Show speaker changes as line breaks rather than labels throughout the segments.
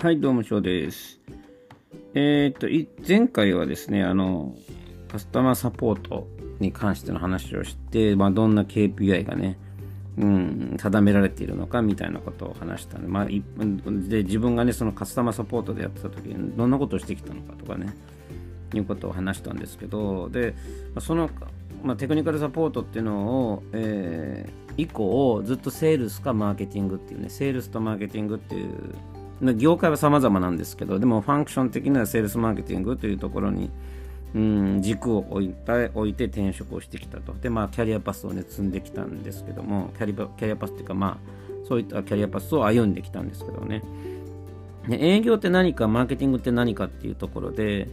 はい、どうも、翔です。えー、っと、前回はですね、あの、カスタマーサポートに関しての話をして、まあ、どんな KPI がね、うん、定められているのかみたいなことを話したんで、まあ、で自分がね、そのカスタマーサポートでやってた時に、どんなことをしてきたのかとかね、いうことを話したんですけど、で、その、まあ、テクニカルサポートっていうのを、えー、以降、ずっとセールスかマーケティングっていうね、セールスとマーケティングっていう業界は様々なんですけど、でもファンクション的なセールスマーケティングというところに、うん、軸を置いて置いて転職をしてきたと。で、まあ、キャリアパスをね、積んできたんですけども、キャリキャリアパスっていうか、まあ、そういったキャリアパスを歩んできたんですけどね。で営業って何か、マーケティングって何かっていうところで、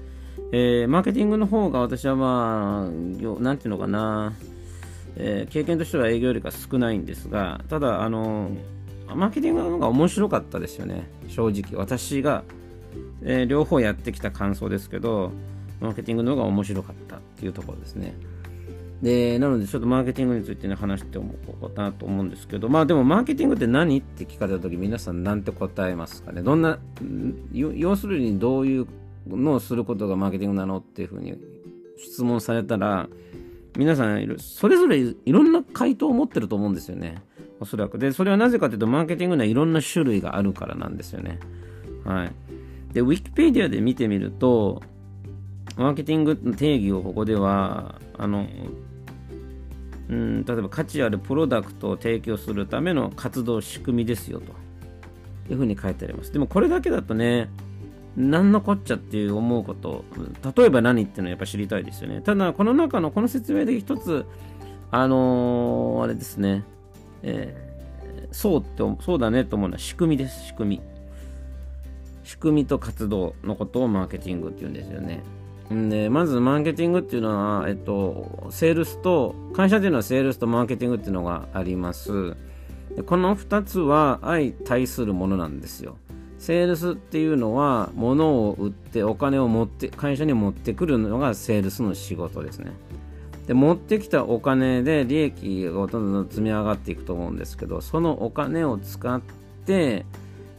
えー、マーケティングの方が私はまあ、なんていうのかな、えー、経験としては営業よりか少ないんですが、ただ、あの、マーケティングの方が面白かったですよね、正直。私が、えー、両方やってきた感想ですけど、マーケティングの方が面白かったっていうところですね。で、なのでちょっとマーケティングについてね、話しておこうかなと思うんですけど、まあでもマーケティングって何って聞かれたとき、皆さん何て答えますかね。どんな、要するにどういうのをすることがマーケティングなのっていうふうに質問されたら、皆さんそれぞれいろんな回答を持ってると思うんですよね。おそらく。で、それはなぜかというと、マーケティングにはいろんな種類があるからなんですよね。はい。で、ウィキペディアで見てみると、マーケティングの定義をここでは、あの、うん、例えば価値あるプロダクトを提供するための活動仕組みですよというふうに書いてあります。でもこれだけだとね、何のこっちゃっていう思うこと、例えば何っていうのはやっぱ知りたいですよね。ただ、この中のこの説明で一つ、あのー、あれですね、えー、そうってそうだねと思うのは仕組みです、仕組み。仕組みと活動のことをマーケティングって言うんですよね。で、まずマーケティングっていうのは、えっと、セールスと、会社っていうのはセールスとマーケティングっていうのがあります。でこの2つは相対するものなんですよ。セールスっていうのは、物を売ってお金を持って、会社に持ってくるのがセールスの仕事ですね。で持ってきたお金で利益がどんどん積み上がっていくと思うんですけどそのお金を使って、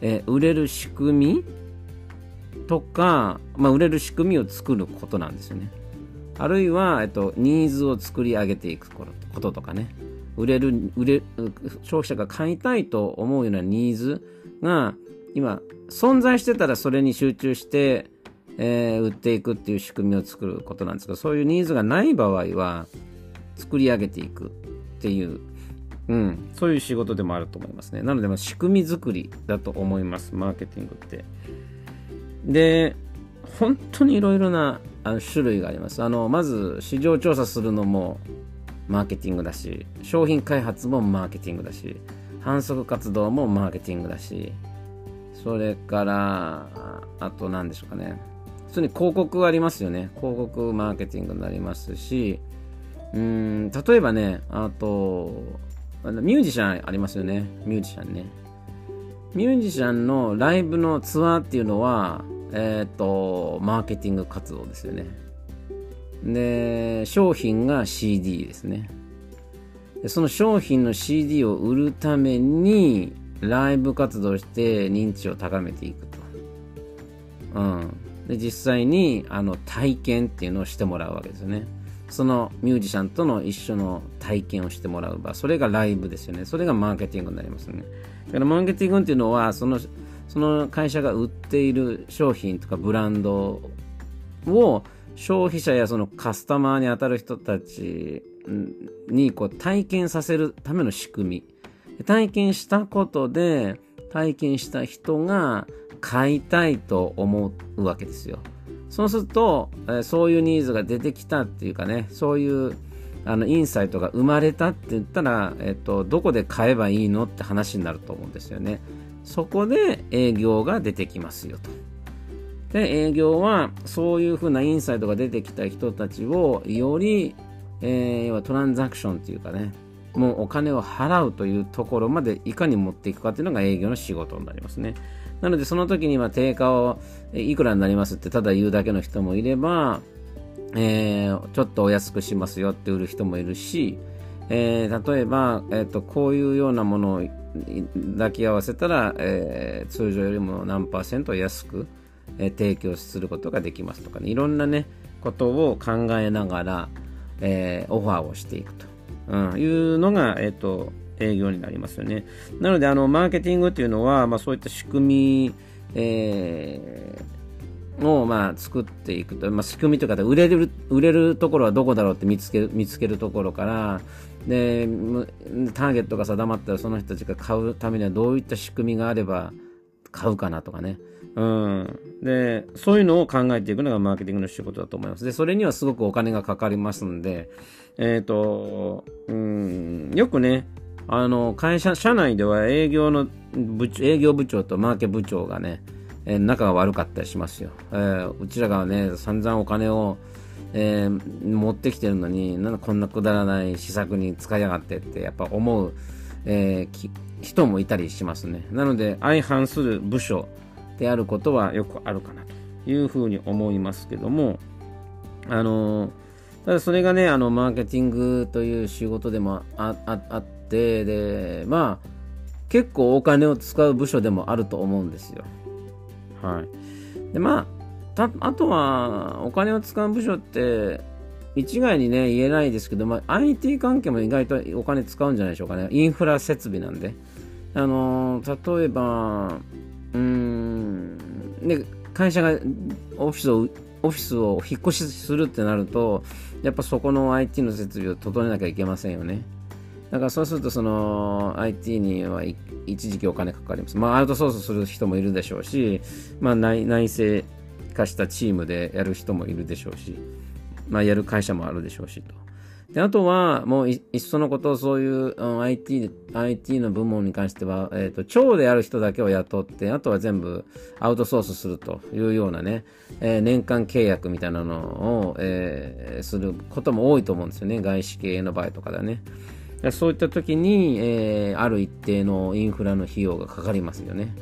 え売れる仕組みとか、まあ、売れる仕組みを作ることなんですよね。あるいは、えっと、ニーズを作り上げていくこととかね。売れる売れ消費者が買いたいと思うようなニーズが今存在してたらそれに集中してえー、売っていくっていう仕組みを作ることなんですけどそういうニーズがない場合は作り上げていくっていう、うん、そういう仕事でもあると思いますね。なので、ま、仕組み作りだと思いますマーケティングって。で本当にいろいろなあの種類があります。あのまず市場調査するのもマーケティングだし商品開発もマーケティングだし反則活動もマーケティングだしそれからあと何でしょうかね。通に広告ありますよね。広告マーケティングになりますし、うん、例えばね、あと、ミュージシャンありますよね。ミュージシャンね。ミュージシャンのライブのツアーっていうのは、えっ、ー、と、マーケティング活動ですよね。で、商品が CD ですね。でその商品の CD を売るために、ライブ活動して認知を高めていくと。うん。で実際にあの体験っていうのをしてもらうわけですよね。そのミュージシャンとの一緒の体験をしてもらう場それがライブですよね。それがマーケティングになりますよね。だからマーケティングっていうのはそのその会社が売っている商品とかブランドを消費者やそのカスタマーに当たる人たちにこう体験させるための仕組み。体験したことで体験した人が買いたいと思うわけですよ。そうすると、えそういうニーズが出てきたっていうかね、そういうあのインサイトが生まれたって言ったら、えっと、どこで買えばいいのって話になると思うんですよね。そこで営業が出てきますよと。で、営業はそういうふうなインサイトが出てきた人たちをより、えー、トランザクションっていうかね、もうお金を払うというところまでいかに持っていくかっていうのが営業の仕事になりますね。なのでその時には定価をいくらになりますってただ言うだけの人もいれば、えー、ちょっとお安くしますよって売る人もいるし、えー、例えば、えーと、こういうようなものを抱き合わせたら、えー、通常よりも何パーセント安く、えー、提供することができますとかね。いろんなねことを考えながら、えー、オファーをしていくと、うん、いうのが、えーと、営業になりますよね。なのであのマーケティングっていうのは、まあ、そういった仕組み、えをまあ作っていくと、まあ、仕組みとかで売れる売れるところはどこだろうって見つける見つけるところからでターゲットが定まったらその人たちが買うためにはどういった仕組みがあれば買うかなとかね、うん、でそういうのを考えていくのがマーケティングの仕事だと思います。でそれにはすごくお金がかかりますんでえっ、ー、とうんよくねあの会社社内では営業の部営業部長とマーケ部長がねえー、仲が悪かったりしますよ。えー、うちらがね、散々お金を、えー、持ってきてるのに、なんこんなくだらない施策に使いやがってってやっぱ思う、えー、人もいたりしますね。なので、相反する部署であることはよくあるかなというふうに思いますけども、あのただそれがね、あの、マーケティングという仕事でもあって、で、まあ、結構お金を使う部署でもあると思うんですよ。はい。で、まあ、あとは、お金を使う部署って、一概にね、言えないですけど、まあ、IT 関係も意外とお金使うんじゃないでしょうかね。インフラ設備なんで。あのー、例えば、うん、で、会社がオフィスを、オフィスを引っ越しするってなると、やっぱそこの IT の設備を整えなきゃいけませんよね。だからそうするとその IT には一時期お金かかります。まあアウトソースする人もいるでしょうし、まあ内内製化したチームでやる人もいるでしょうし、まあやる会社もあるでしょうしと。であとは、もういっそのことをそういう、うん、IT, IT の部門に関しては、えっ、ー、と、長である人だけを雇って、あとは全部アウトソースするというようなね、えー、年間契約みたいなのを、えー、することも多いと思うんですよね。外資系の場合とかだね。そういった時に、えー、ある一定のインフラの費用がかかりますよね。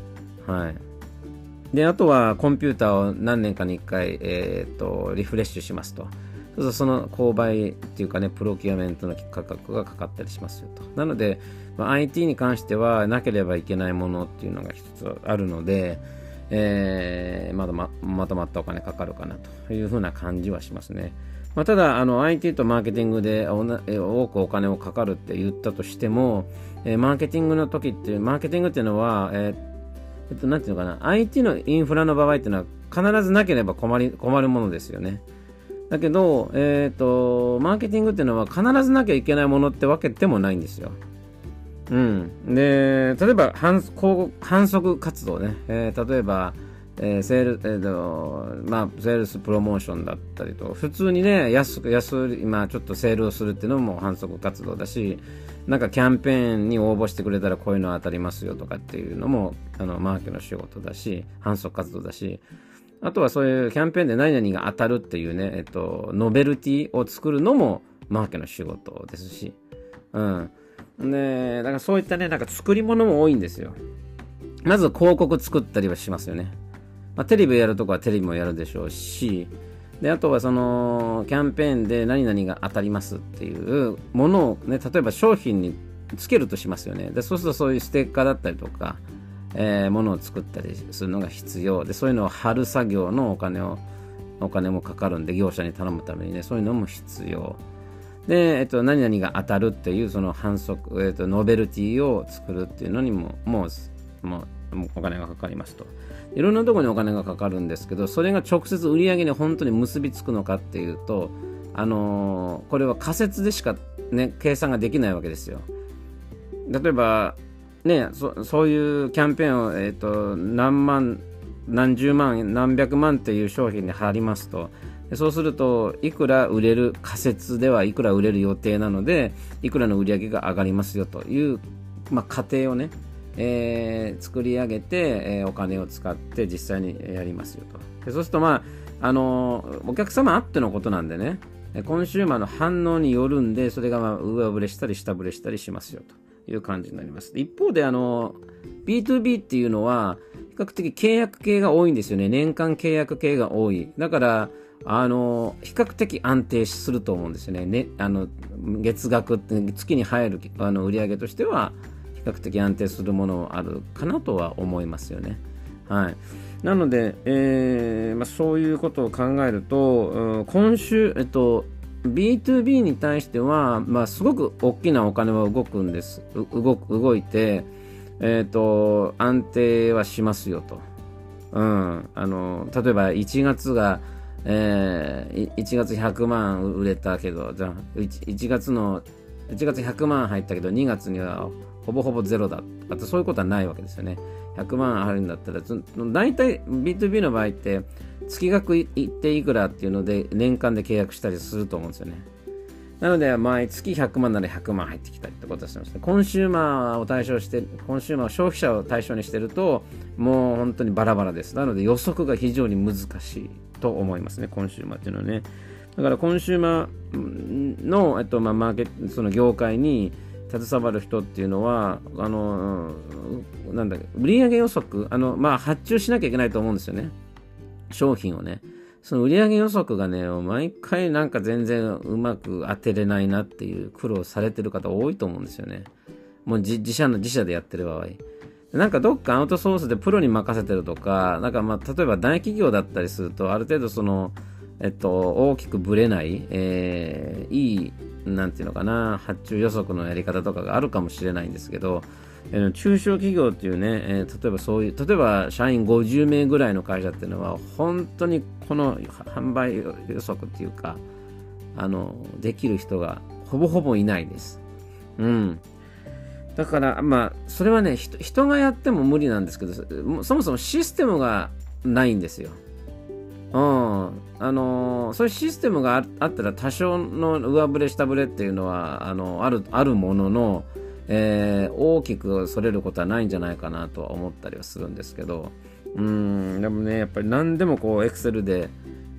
はい。で、あとはコンピューターを何年かに1回、えー、と、リフレッシュしますと。そうするとその購買っていうかね、プロキュアメントの価格がかかったりしますよと。なので、まあ、IT に関してはなければいけないものっていうのが一つあるので、えー、まだままとまったお金かかるかなというふうな感じはしますね。まあ、ただあの IT とマーケティングで多くお金をかかるって言ったとしても、えー、マーケティングの時っていうマーケティングっていうのは、えーえっと、なんていうのかな IT のインフラの場合っていうのは必ずなければ困り困るものですよね。だけど、えっ、ー、と、マーケティングっていうのは必ずなきゃいけないものってわけでもないんですよ。うん。で、例えば反反則活動ね。えー、例えば、えー、セール、えーとまあ、セールスプロモーションだったりと、普通にね、安く、安売り、まあ、ちょっとセールをするっていうのも反則活動だし、なんかキャンペーンに応募してくれたらこういうの当たりますよとかっていうのも、あの、マーケの仕事だし、反則活動だし、あとはそういうキャンペーンで何々が当たるっていうね、えっと、ノベルティを作るのもマーケの仕事ですし、うん。で、だからそういったね、なんか作り物も多いんですよ。まず広告作ったりはしますよね。まあ、テレビやるとこはテレビもやるでしょうし、であとはそのキャンペーンで何々が当たりますっていうものをね、例えば商品につけるとしますよね。でそうするとそういうステッカーだったりとか、えー、ものを作ったりするのが必要で、そういうのを貼る作業のお金を、お金もかかるんで、業者に頼むためにね、そういうのも必要。で、えっと、何々が当たるっていう、その反則、えっと、ノベルティを作るっていうのにも、もう、もう、お金がかかりますと。いろんなところにお金がかかるんですけど、それが直接売り上げに本当に結びつくのかっていうと、あのー、これは仮説でしか、ね、計算ができないわけですよ。例えば、ね、そそういうキャンペーンを、えーと、何万、何十万、何百万っていう商品に貼りますと、そうすると、いくら売れる、仮説ではいくら売れる予定なので、いくらの売り上げが上がりますよという、まあ、過程をね、えー、作り上げて、えー、お金を使って実際にやりますよと。でそうすると、まあ、あの、お客様あってのことなんでね、コンシューマーの反応によるんで、それがまあ上振れしたり下振れしたりしますよという感じになります。一方で、あの、B2B っていうのは、比較的契約系が多いんですよね。年間契約系が多い。だから、あの、比較的安定すると思うんですよね。ね、あの、月額月に入るあの売上としては、比較的安定するものあるかなとは思いますよね。はい。なので、えーまあ、そういうことを考えると、うん、今週、えっと、B2B に対しては、まあ、すごく大きなお金は動くんです。動く動いて、え、ー、と、安定はしますよと。うん。あの、例えば1月が、えー、1月100万売れたけど、じゃあ 1, 1月の、1月100万入ったけど、2月にはほぼほぼゼロだとかそういうことはないわけですよね。100万あるんだったら、大体 B2B の場合って、月額いっていくらっていうので、年間で契約したりすると思うんですよね。なので、毎月100万なら100万入ってきたりってことをしてますね。コンシューマーを対象にして、コンシューマー、消費者を対象にしてると、もう本当にバラバラです。なので予測が非常に難しいと思いますね、コンシューマーっていうのはね。だからコンシューマーの、えっとまあ、マーケ、その業界に携わる人っていうのは、あの、なんだ売上予測、あの、まあ、発注しなきゃいけないと思うんですよね。商品をね。その売上予測がね、毎回なんか全然うまく当てれないなっていう苦労されてる方多いと思うんですよね。もう自社の自社でやってる場合。なんかどっかアウトソースでプロに任せてるとか、なんかまあ例えば大企業だったりすると、ある程度その、えっと、大きくぶれない、えー、いい、なんていうのかな、発注予測のやり方とかがあるかもしれないんですけど、え中小企業っていうね、えー、例えばそういう、例えば社員50名ぐらいの会社っていうのは、本当にこの販売予測っていうか、あの、できる人がほぼほぼいないです。うん。だから、まあ、それはね、人がやっても無理なんですけど、そもそもシステムがないんですよ。うん。あのそういうシステムがあったら多少の上振れ下振れっていうのは、あの、ある、あるものの、えー、大きくそれることはないんじゃないかなとは思ったりはするんですけど、うん、でもね、やっぱり何でもこう、エクセルで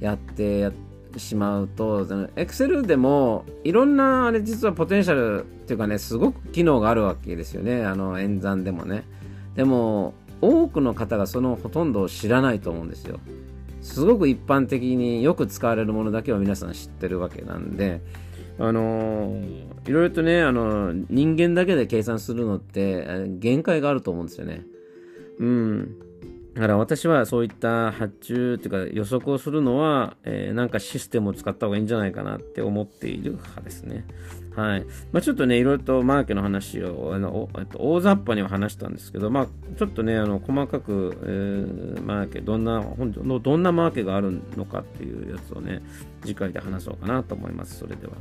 やってやしまうと、エクセルでもいろんな、あれ実はポテンシャルっていうかね、すごく機能があるわけですよね、あの演算でもね。でも、多くの方がそのほとんどを知らないと思うんですよ。すごく一般的によく使われるものだけは皆さん知ってるわけなんで、あのー、いろいろとね、あのー、人間だけで計算するのって限界があると思うんですよね。うん。だから私はそういった発注っていうか予測をするのは、えー、なんかシステムを使った方がいいんじゃないかなって思っている派ですね。はい。まあ、ちょっとね、いろいろとマーケの話を、あのえっと、大雑把には話したんですけど、まあ、ちょっとね、あの細かく、えー、マーケ、どんな、本当どんなマーケがあるのかっていうやつをね、次回で話そうかなと思います。それでは。